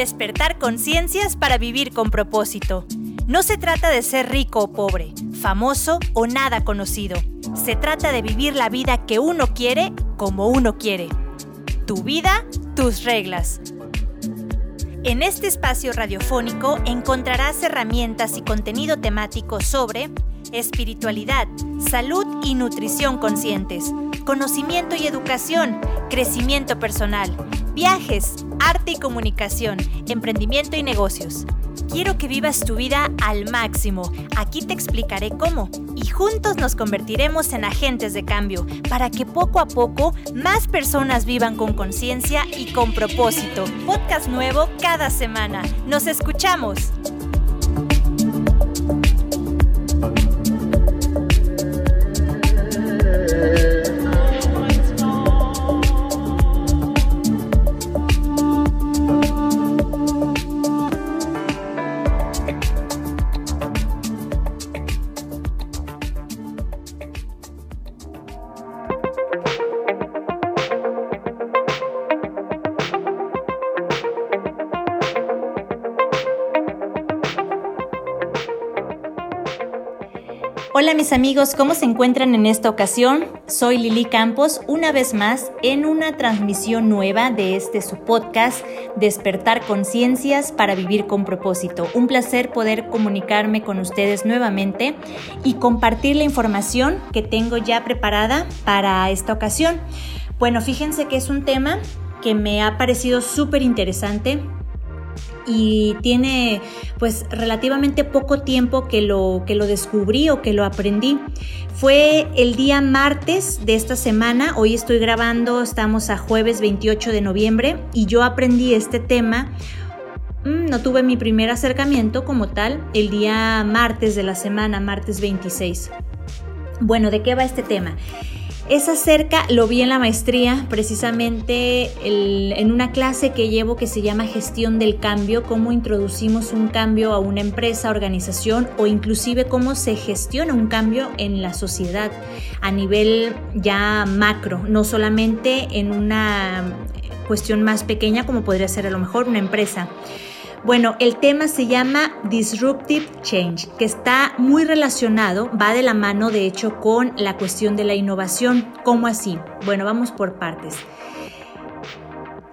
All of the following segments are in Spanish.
Despertar conciencias para vivir con propósito. No se trata de ser rico o pobre, famoso o nada conocido. Se trata de vivir la vida que uno quiere como uno quiere. Tu vida, tus reglas. En este espacio radiofónico encontrarás herramientas y contenido temático sobre espiritualidad, salud y nutrición conscientes, conocimiento y educación, crecimiento personal, viajes, arte y comunicación, emprendimiento y negocios. Quiero que vivas tu vida al máximo. Aquí te explicaré cómo. Y juntos nos convertiremos en agentes de cambio para que poco a poco más personas vivan con conciencia y con propósito. Podcast nuevo cada semana. Nos escuchamos. Hola mis amigos, ¿cómo se encuentran en esta ocasión? Soy Lili Campos, una vez más en una transmisión nueva de este su podcast, Despertar Conciencias para Vivir con Propósito. Un placer poder comunicarme con ustedes nuevamente y compartir la información que tengo ya preparada para esta ocasión. Bueno, fíjense que es un tema que me ha parecido súper interesante y tiene pues relativamente poco tiempo que lo, que lo descubrí o que lo aprendí. Fue el día martes de esta semana, hoy estoy grabando, estamos a jueves 28 de noviembre y yo aprendí este tema. Mm, no tuve mi primer acercamiento como tal el día martes de la semana, martes 26. Bueno, ¿de qué va este tema? Es acerca, lo vi en la maestría, precisamente en una clase que llevo que se llama gestión del cambio, cómo introducimos un cambio a una empresa, organización o inclusive cómo se gestiona un cambio en la sociedad a nivel ya macro, no solamente en una cuestión más pequeña como podría ser a lo mejor una empresa. Bueno, el tema se llama Disruptive Change, que está muy relacionado, va de la mano de hecho con la cuestión de la innovación. ¿Cómo así? Bueno, vamos por partes.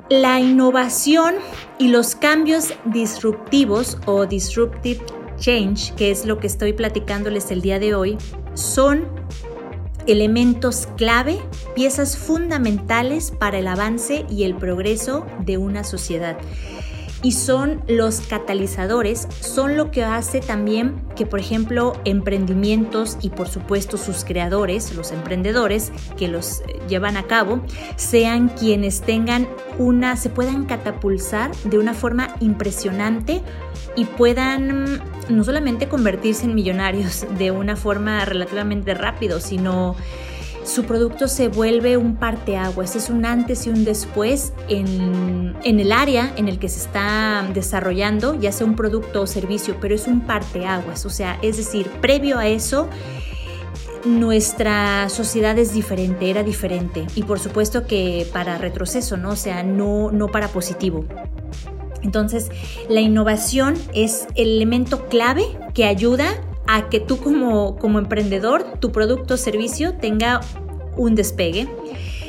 La innovación y los cambios disruptivos o disruptive change, que es lo que estoy platicándoles el día de hoy, son elementos clave, piezas fundamentales para el avance y el progreso de una sociedad y son los catalizadores, son lo que hace también que, por ejemplo, emprendimientos y por supuesto sus creadores, los emprendedores que los eh, llevan a cabo, sean quienes tengan una, se puedan catapulsar de una forma impresionante y puedan no solamente convertirse en millonarios de una forma relativamente rápido, sino su producto se vuelve un parteaguas, es un antes y un después en, el área en el que se está desarrollando, ya sea un producto o servicio, pero es un parteaguas, o sea, es decir, previo a eso, nuestra sociedad es diferente, era diferente y por supuesto que para retroceso, ¿no? O sea, no, no para positivo. Entonces, la innovación es el elemento clave que ayuda a que tú como, como emprendedor, tu producto o servicio tenga un despegue.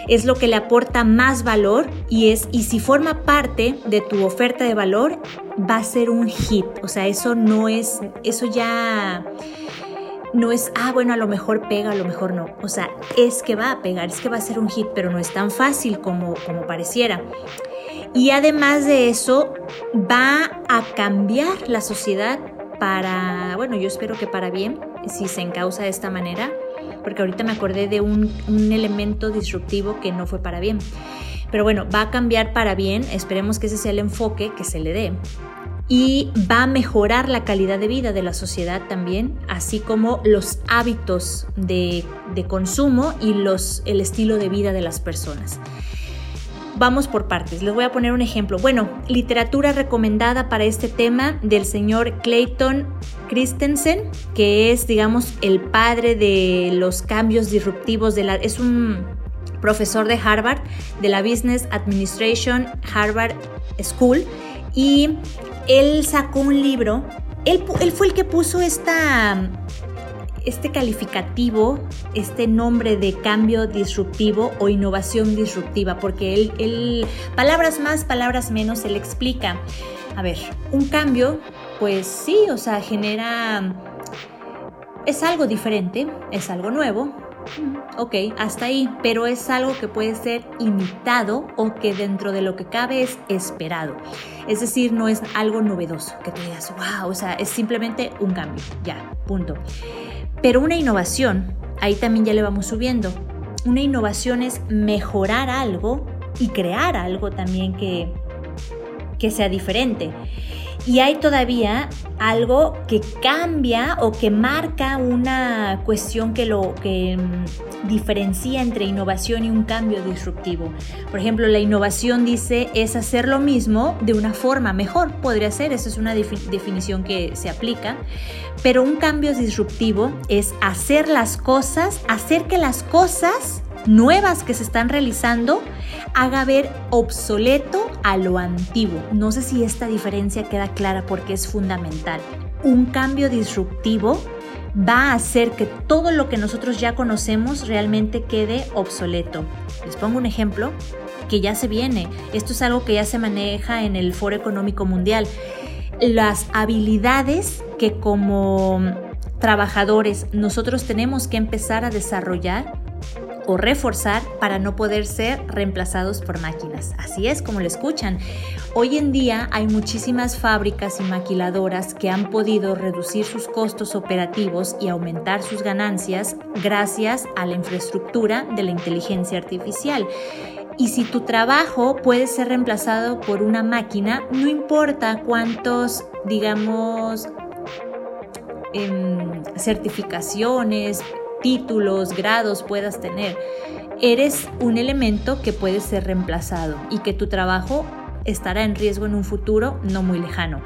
Es lo que le aporta más valor y es y si forma parte de tu oferta de valor va a ser un hit. O sea, eso no es eso ya no es, ah, bueno, a lo mejor pega, a lo mejor no. O sea, es que va a pegar, es que va a ser un hit, pero no es tan fácil como, como pareciera. Y además de eso, va a cambiar la sociedad para, bueno, yo espero que para bien, si se encausa de esta manera, porque ahorita me acordé de un, elemento disruptivo que no fue para bien. Pero bueno, va a cambiar para bien, esperemos que ese sea el enfoque que se le dé. Y va a mejorar la calidad de vida de la sociedad también, así como los hábitos de, de consumo y los, el estilo de vida de las personas. Vamos por partes. Les voy a poner un ejemplo. Bueno, literatura recomendada para este tema del señor Clayton Christensen, que es, digamos, el padre de los cambios disruptivos de la... Es un profesor de Harvard, de la Business Administration Harvard School, y él sacó un libro, él, él fue el que puso esta este calificativo, este nombre de cambio disruptivo o innovación disruptiva, porque él, palabras más, palabras menos, él explica. A ver, un cambio, pues sí, o sea, genera, es algo diferente, es algo nuevo, Ok, hasta ahí, pero es algo que puede ser imitado o que dentro de lo que cabe es esperado. Es decir, no es algo novedoso, que tú digas, wow, o sea, es simplemente un cambio, ya, punto. Pero una innovación, ahí también ya le vamos subiendo. Una innovación es mejorar algo y crear algo también que, que sea diferente y hay todavía algo que cambia o que marca una cuestión que lo que mm, diferencia entre innovación y un cambio disruptivo. Por ejemplo, la innovación dice es hacer lo mismo de una forma mejor, podría ser, esa es una definición que se aplica, pero un cambio disruptivo es hacer las cosas, hacer que las cosas nuevas que se están realizando haga ver obsoleto a lo antiguo. No sé si esta diferencia queda clara porque es fundamental. Un cambio disruptivo va a hacer que todo lo que nosotros ya conocemos realmente quede obsoleto. Les pongo un ejemplo que ya se viene. Esto es algo que ya se maneja en el Foro Económico Mundial. Las habilidades que como trabajadores nosotros tenemos que empezar a desarrollar reforzar para no poder ser reemplazados por máquinas. Así es como lo escuchan. Hoy en día hay muchísimas fábricas y maquiladoras que han podido reducir sus costos operativos y aumentar sus ganancias gracias a la infraestructura de la inteligencia artificial. Y si tu trabajo puede ser reemplazado por una máquina, no importa cuántos, digamos, em, certificaciones, títulos, grados puedas tener. Eres un elemento que puede ser reemplazado y que tu trabajo estará en riesgo en un futuro no muy lejano.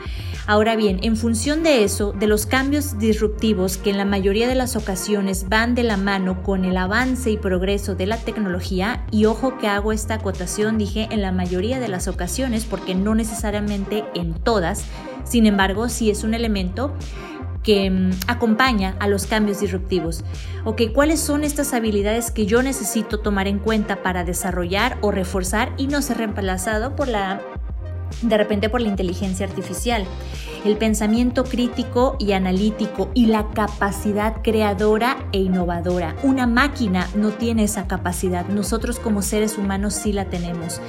Ahora bien, en función de eso, de los cambios disruptivos que en la mayoría de las ocasiones van de la mano con el avance y progreso de la tecnología, y ojo que hago esta acotación, dije en la mayoría de las ocasiones porque no necesariamente en todas, sin embargo, sí es un elemento que mm, acompaña a los cambios disruptivos. Ok, ¿cuáles son estas habilidades que yo necesito tomar en cuenta para desarrollar o reforzar y no ser reemplazado por la de repente por la inteligencia artificial. El pensamiento crítico y analítico y la capacidad creadora e innovadora. Una máquina no tiene esa capacidad, nosotros como seres humanos sí la tenemos.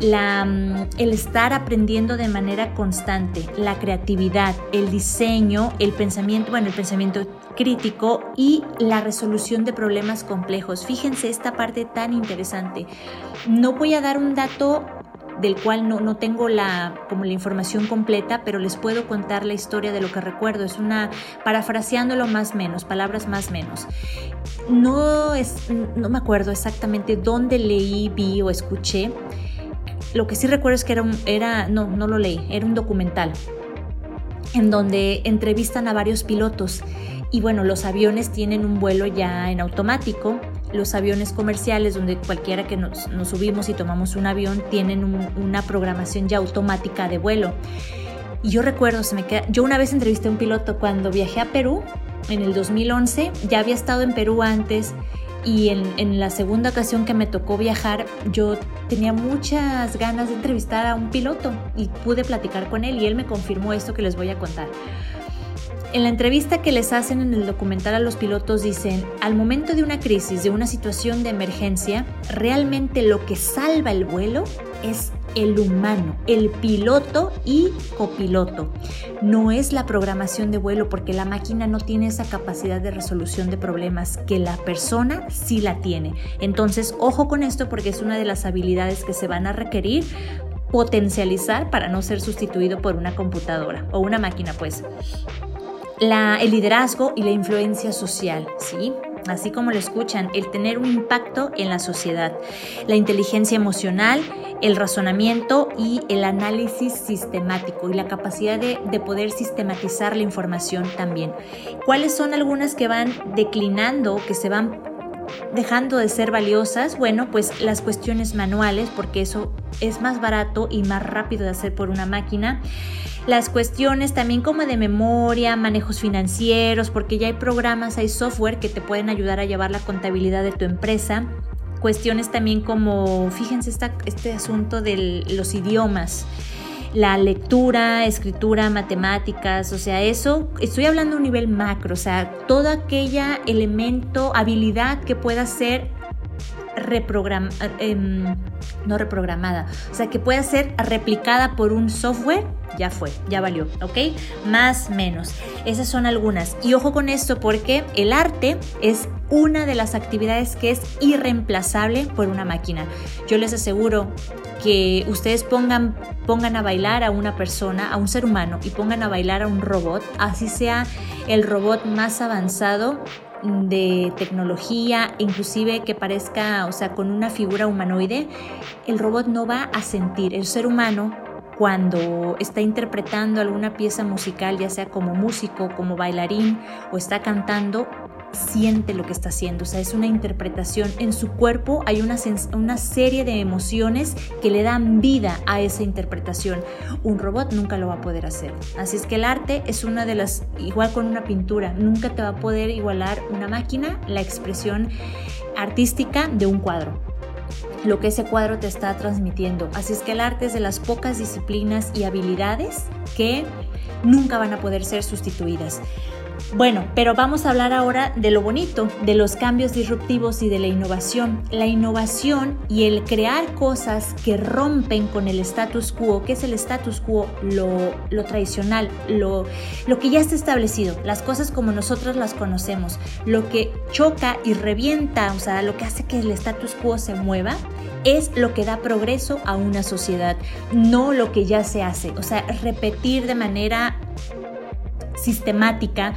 Mm, el estar aprendiendo de manera constante, la creatividad, el diseño, el pensamiento, bueno, el pensamiento crítico y la resolución de problemas complejos. Fíjense esta parte tan interesante. No voy a dar un dato del cual no, tengo la, como la información completa, pero les puedo contar la historia de lo que recuerdo. Es una, parafraseándolo más menos, palabras más menos. No, es, no me acuerdo exactamente dónde leí, vi o escuché. Lo que sí recuerdo es que era, un, era no, no lo leí, era un documental en donde entrevistan a varios pilotos y bueno, los aviones tienen un vuelo ya en automático. Los aviones comerciales, donde cualquiera que nos, subimos y tomamos un avión, tienen una programación ya automática de vuelo. Y yo recuerdo, se me queda, yo una vez entrevisté a un piloto cuando viajé a Perú en el 2011, ya había estado en Perú antes y en, en, la segunda ocasión que me tocó viajar yo tenía muchas ganas de entrevistar a un piloto y pude platicar con él y él me confirmó esto que les voy a contar. En la entrevista que les hacen en el documental a los pilotos dicen, al momento de una crisis, de una situación de emergencia, realmente lo que salva el vuelo es el humano, el piloto y copiloto. No es la programación de vuelo porque la máquina no tiene esa capacidad de resolución de problemas que la persona sí la tiene. Entonces, ojo con esto porque es una de las habilidades que se van a requerir potencializar para no ser sustituido por una computadora o una máquina, pues el liderazgo y la influencia social, ¿sí? Así como lo escuchan, el tener un impacto en la sociedad, la inteligencia emocional, el razonamiento y el análisis sistemático y la capacidad de, de poder sistematizar la información también. ¿Cuáles son algunas que van declinando, que se van dejando de ser valiosas? Bueno, pues las cuestiones manuales, porque eso es más barato y más rápido de hacer por una máquina. Las cuestiones también como de memoria, manejos financieros, porque ya hay programas, hay software que te pueden ayudar a llevar la contabilidad de tu empresa. Cuestiones también como, fíjense este asunto de los idiomas la lectura, escritura, matemáticas, o sea, eso, estoy hablando a un nivel macro, o sea, todo aquella elemento, habilidad que pueda ser reprogramada, em, no reprogramada, o sea, que pueda ser replicada por un software, ya fue, ya valió, ¿ok? Más, menos. Esas son algunas. Y ojo con esto porque el arte es una de las actividades que es irreemplazable por una máquina. Yo les aseguro que ustedes pongan, pongan a bailar a una persona, a un ser humano, y pongan a bailar a un robot, así sea el robot más avanzado de tecnología, inclusive que parezca, o sea, con una figura humanoide, el robot no va a sentir. El ser humano, cuando está interpretando alguna pieza musical, ya sea como músico, como bailarín o está cantando, siente lo que está haciendo, o sea, es una interpretación. En su cuerpo hay una, una serie de emociones que le dan vida a esa interpretación. Un robot nunca lo va a poder hacer. Así es que el arte es una de las, igual con una pintura, nunca te va a poder igualar una máquina la expresión artística de un cuadro lo que ese cuadro te está transmitiendo. Así es que el arte es de las pocas disciplinas y habilidades que nunca van a poder ser sustituidas. Bueno, pero vamos a hablar ahora de lo bonito, de los cambios disruptivos y de la innovación. La innovación y el crear cosas que rompen con el status quo, que es el status quo, lo, tradicional, lo, lo que ya está establecido, las cosas como nosotros las conocemos, lo que choca y revienta, o sea, lo que hace que el status quo se mueva, es lo que da progreso a una sociedad, no lo que ya se hace. O sea, repetir de manera sistemática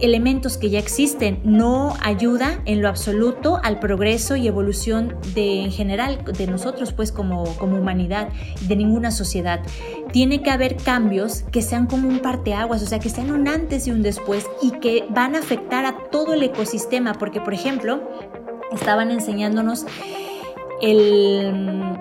elementos que ya existen, no ayuda en lo absoluto al progreso y evolución de en general de nosotros pues como, como humanidad, de ninguna sociedad. Tiene que haber cambios que sean como un parteaguas, o sea, que sean un antes y un después y que van a afectar a todo el ecosistema, porque por ejemplo, estaban enseñándonos el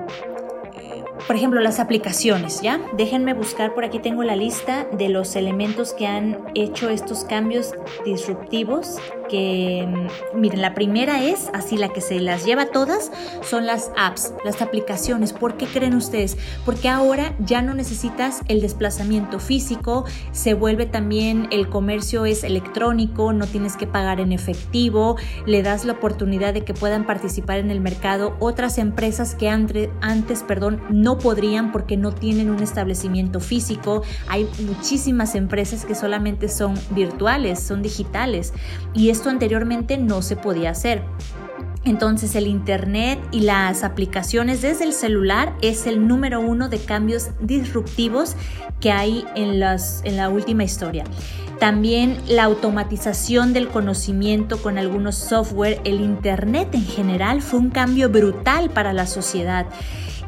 por ejemplo, las aplicaciones, ¿ya? Déjenme buscar, por aquí tengo la lista de los elementos que han hecho estos cambios disruptivos que, mm, miren, la primera es, así la que se las lleva todas, son las apps, las aplicaciones. ¿Por qué creen ustedes? Porque ahora ya no necesitas el desplazamiento físico, se vuelve también el comercio es electrónico, no tienes que pagar en efectivo, le das la oportunidad de que puedan participar en el mercado otras empresas que antes, antes perdón, no podrían porque no tienen un establecimiento físico. Hay muchísimas empresas que solamente son virtuales, son digitales y esto anteriormente no se podía hacer. Entonces el Internet y las aplicaciones desde el celular es el número uno de cambios disruptivos que hay en, las, en la última historia. También la automatización del conocimiento con algunos software, el Internet en general fue un cambio brutal para la sociedad.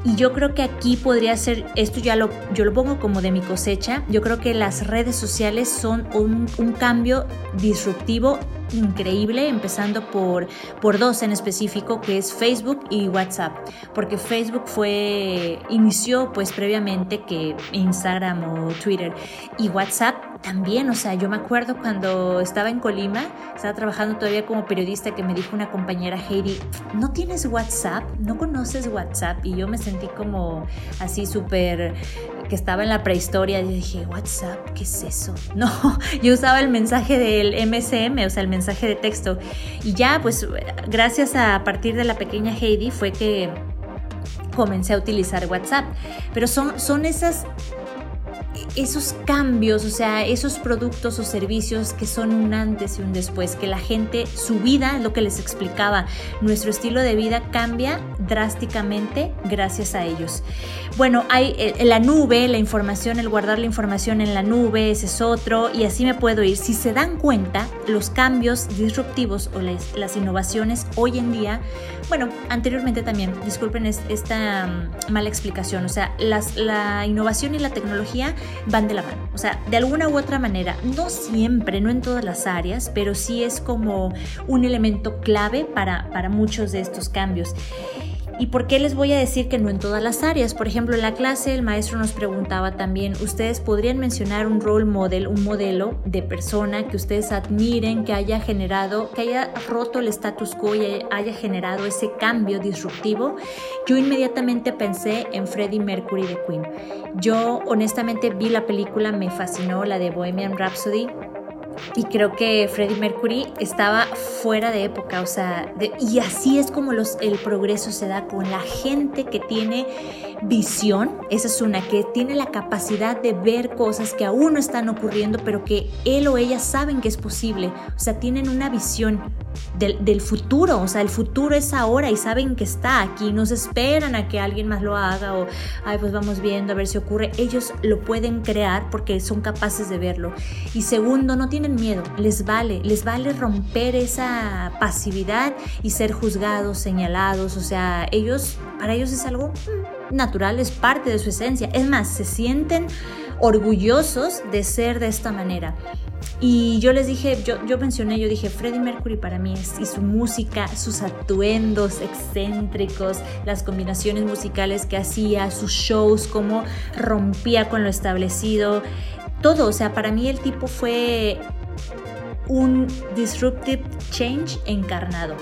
Y yo creo que aquí podría ser, esto ya lo, yo lo pongo como de mi cosecha, yo creo que las redes sociales son un, un cambio disruptivo increíble, empezando por, por dos en específico, que es Facebook y WhatsApp, porque Facebook fue, inició pues previamente que Instagram o Twitter y WhatsApp también, o sea, yo me acuerdo cuando estaba en Colima, estaba trabajando todavía como periodista que me dijo una compañera, Heidi, ¿no tienes WhatsApp? ¿No conoces WhatsApp? Y yo me sentí como así súper que estaba en la prehistoria y dije, WhatsApp, ¿qué es eso? No, yo usaba el mensaje del MSM, o sea, el mensaje de texto. Y ya, pues, gracias a, partir de la pequeña Heidi fue que comencé a utilizar WhatsApp. Pero son, son esas esos cambios, o sea, esos productos o servicios que son un antes y un después, que la gente, su vida, lo que les explicaba, nuestro estilo de vida cambia drásticamente gracias a ellos. Bueno, hay eh, la nube, la información, el guardar la información en la nube, ese es otro, y así me puedo ir. Si se dan cuenta, los cambios disruptivos o las, innovaciones hoy en día, bueno, anteriormente también, disculpen esta mm, mala explicación, o sea, la innovación y la tecnología van de la mano. O sea, de alguna u otra manera, no siempre, no en todas las áreas, pero sí es como un elemento clave para, para muchos de estos cambios. ¿Y por qué les voy a decir que no en todas las áreas? Por ejemplo, en la clase el maestro nos preguntaba también, ustedes podrían mencionar un role model, un modelo de persona que ustedes admiren, que haya generado, que haya roto el status quo y haya generado ese cambio disruptivo. Yo inmediatamente pensé en Freddie Mercury de Queen. Yo honestamente vi la película, me fascinó, la de Bohemian Rhapsody y creo que Freddie Mercury estaba fuera de época, o sea, y así es como los, el progreso se da con la gente que tiene visión, esa es una, que tiene la capacidad de ver cosas que aún no están ocurriendo, pero que él o ella saben que es posible, o sea, tienen una visión del, del futuro, o sea, el futuro es ahora y saben que está aquí, no se esperan a que alguien más lo haga o, ay, pues vamos viendo a ver si ocurre, ellos lo pueden crear porque son capaces de verlo. Y segundo, no tienen miedo, les vale, les vale romper esa pasividad y ser juzgados, señalados, o sea, ellos, para ellos es algo natural, es parte de su esencia. Es más, se sienten orgullosos de ser de esta manera. Y yo les dije, yo, yo mencioné, yo dije, Freddie Mercury para mí es, y su música, sus atuendos excéntricos, las combinaciones musicales que hacía, sus shows, cómo rompía con lo establecido, todo, o sea, para mí el tipo fue un disruptive change encarnado.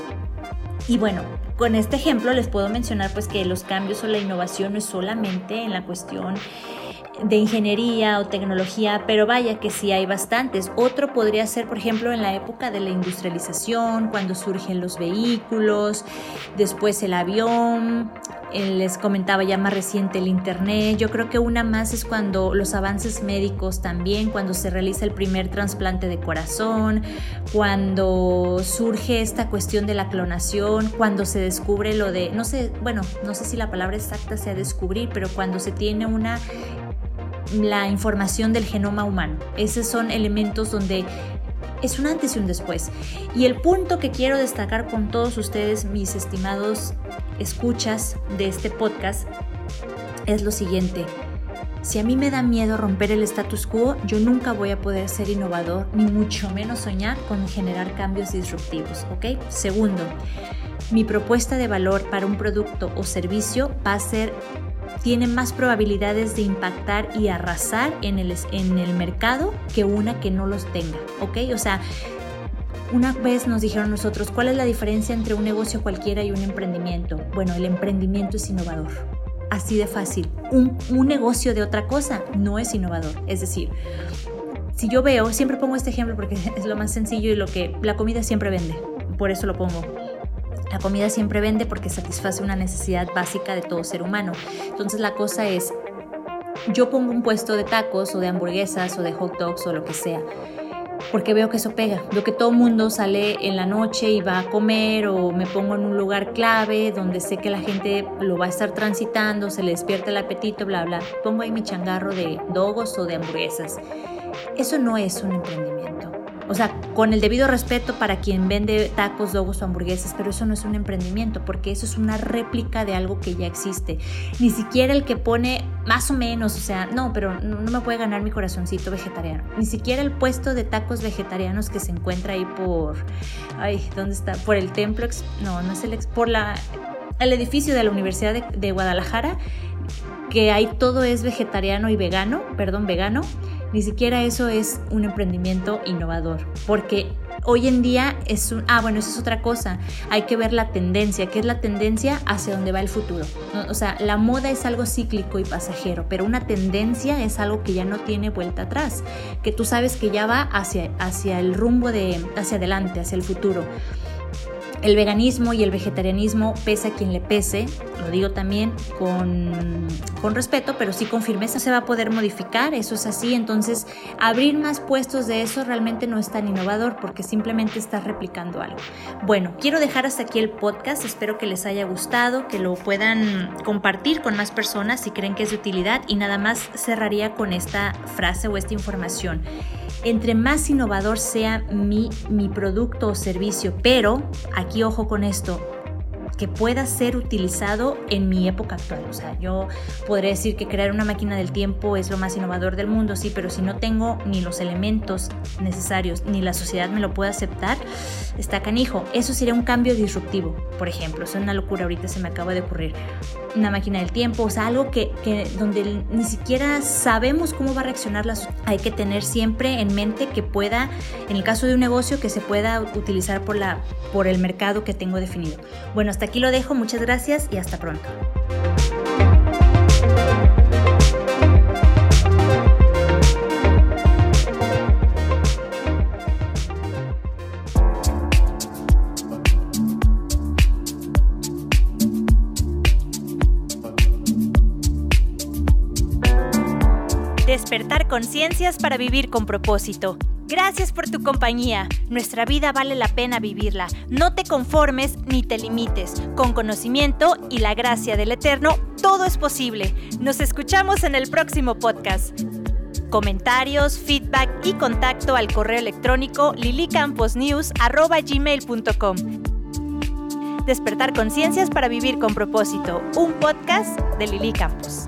Y bueno, con este ejemplo les puedo mencionar pues que los cambios o la innovación no es solamente en la cuestión de ingeniería o tecnología, pero vaya que sí hay bastantes. Otro podría ser, por ejemplo, en la época de la industrialización, cuando surgen los vehículos, después el avión, eh, les comentaba ya más reciente el Internet. Yo creo que una más es cuando los avances médicos también, cuando se realiza el primer trasplante de corazón, cuando surge esta cuestión de la clonación, cuando se descubre lo de, no sé, bueno, no sé si la palabra exacta sea descubrir, pero cuando se tiene una la información del genoma humano. Esos son elementos donde es un antes y un después. Y el punto que quiero destacar con todos ustedes, mis estimados escuchas de este podcast, es lo siguiente. Si a mí me da miedo romper el status quo, yo nunca voy a poder ser innovador, ni mucho menos soñar con generar cambios disruptivos, ¿ok? Segundo, mi propuesta de valor para un producto o servicio va a ser tiene más probabilidades de impactar y arrasar en el, en el mercado que una que no los tenga, ¿ok? O sea, una vez nos dijeron nosotros, ¿cuál es la diferencia entre un negocio cualquiera y un emprendimiento? Bueno, el emprendimiento es innovador. Así de fácil. Un, un negocio de otra cosa no es innovador. Es decir, si yo veo, siempre pongo este ejemplo porque es lo más sencillo y lo que la comida siempre vende. Por eso lo pongo. La comida siempre vende porque satisface una necesidad básica de todo ser humano. Entonces la cosa es, yo pongo un puesto de tacos o de hamburguesas o de hot dogs o lo que sea, porque veo que eso pega. Veo que todo mundo sale en la noche y va a comer o me pongo en un lugar clave donde sé que la gente lo va a estar transitando, se le despierta el apetito, bla, bla. Pongo ahí mi changarro de dogos o de hamburguesas. Eso no es un emprendimiento. O sea, con el debido respeto para quien vende tacos, dogos o hamburguesas, pero eso no es un emprendimiento, porque eso es una réplica de algo que ya existe. Ni siquiera el que pone más o menos, o sea, no, pero no, me puede ganar mi corazoncito vegetariano. Ni siquiera el puesto de tacos vegetarianos que se encuentra ahí por, ay, ¿dónde está? Por el templo, no, no es el, por la, el edificio de la Universidad de, de Guadalajara, que ahí todo es vegetariano y vegano, perdón, vegano ni siquiera eso es un emprendimiento innovador, porque hoy en día es un... Ah, bueno, eso es otra cosa. Hay que ver la tendencia. ¿Qué es la tendencia? Hacia dónde va el futuro. O sea, la moda es algo cíclico y pasajero, pero una tendencia es algo que ya no tiene vuelta atrás, que tú sabes que ya va hacia, hacia el rumbo de... hacia adelante, hacia el futuro. El veganismo y el vegetarianismo, pese a quien le pese, lo digo también con, con, respeto, pero sí con firmeza, se va a poder modificar, eso es así. Entonces, abrir más puestos de eso realmente no es tan innovador porque simplemente estás replicando algo. Bueno, quiero dejar hasta aquí el podcast, espero que les haya gustado, que lo puedan compartir con más personas si creen que es de utilidad y nada más cerraría con esta frase o esta información entre más innovador sea mi, mi producto o servicio, pero aquí ojo con esto, que pueda ser utilizado en mi época actual. O sea, yo podría decir que crear una máquina del tiempo es lo más innovador del mundo, sí, pero si no tengo ni los elementos necesarios, ni la sociedad me lo puede aceptar, está canijo. Eso sería un cambio disruptivo, por ejemplo. Es una locura, ahorita se me acaba de ocurrir. Una máquina del tiempo, o sea, algo que, que donde ni siquiera sabemos cómo va a reaccionar la sociedad. Hay que tener siempre en mente que pueda, en el caso de un negocio, que se pueda utilizar por, la, por el mercado que tengo definido. Bueno, aquí lo dejo, muchas gracias y hasta pronto. Despertar conciencias para vivir con propósito. Gracias por tu compañía. Nuestra vida vale la pena vivirla. No te conformes ni te limites. Con conocimiento y la gracia del Eterno, todo es posible. Nos escuchamos en el próximo podcast. Comentarios, feedback y contacto al correo electrónico lilicamposnews.gmail.com Despertar conciencias para vivir con propósito. Un podcast de Lili Campos.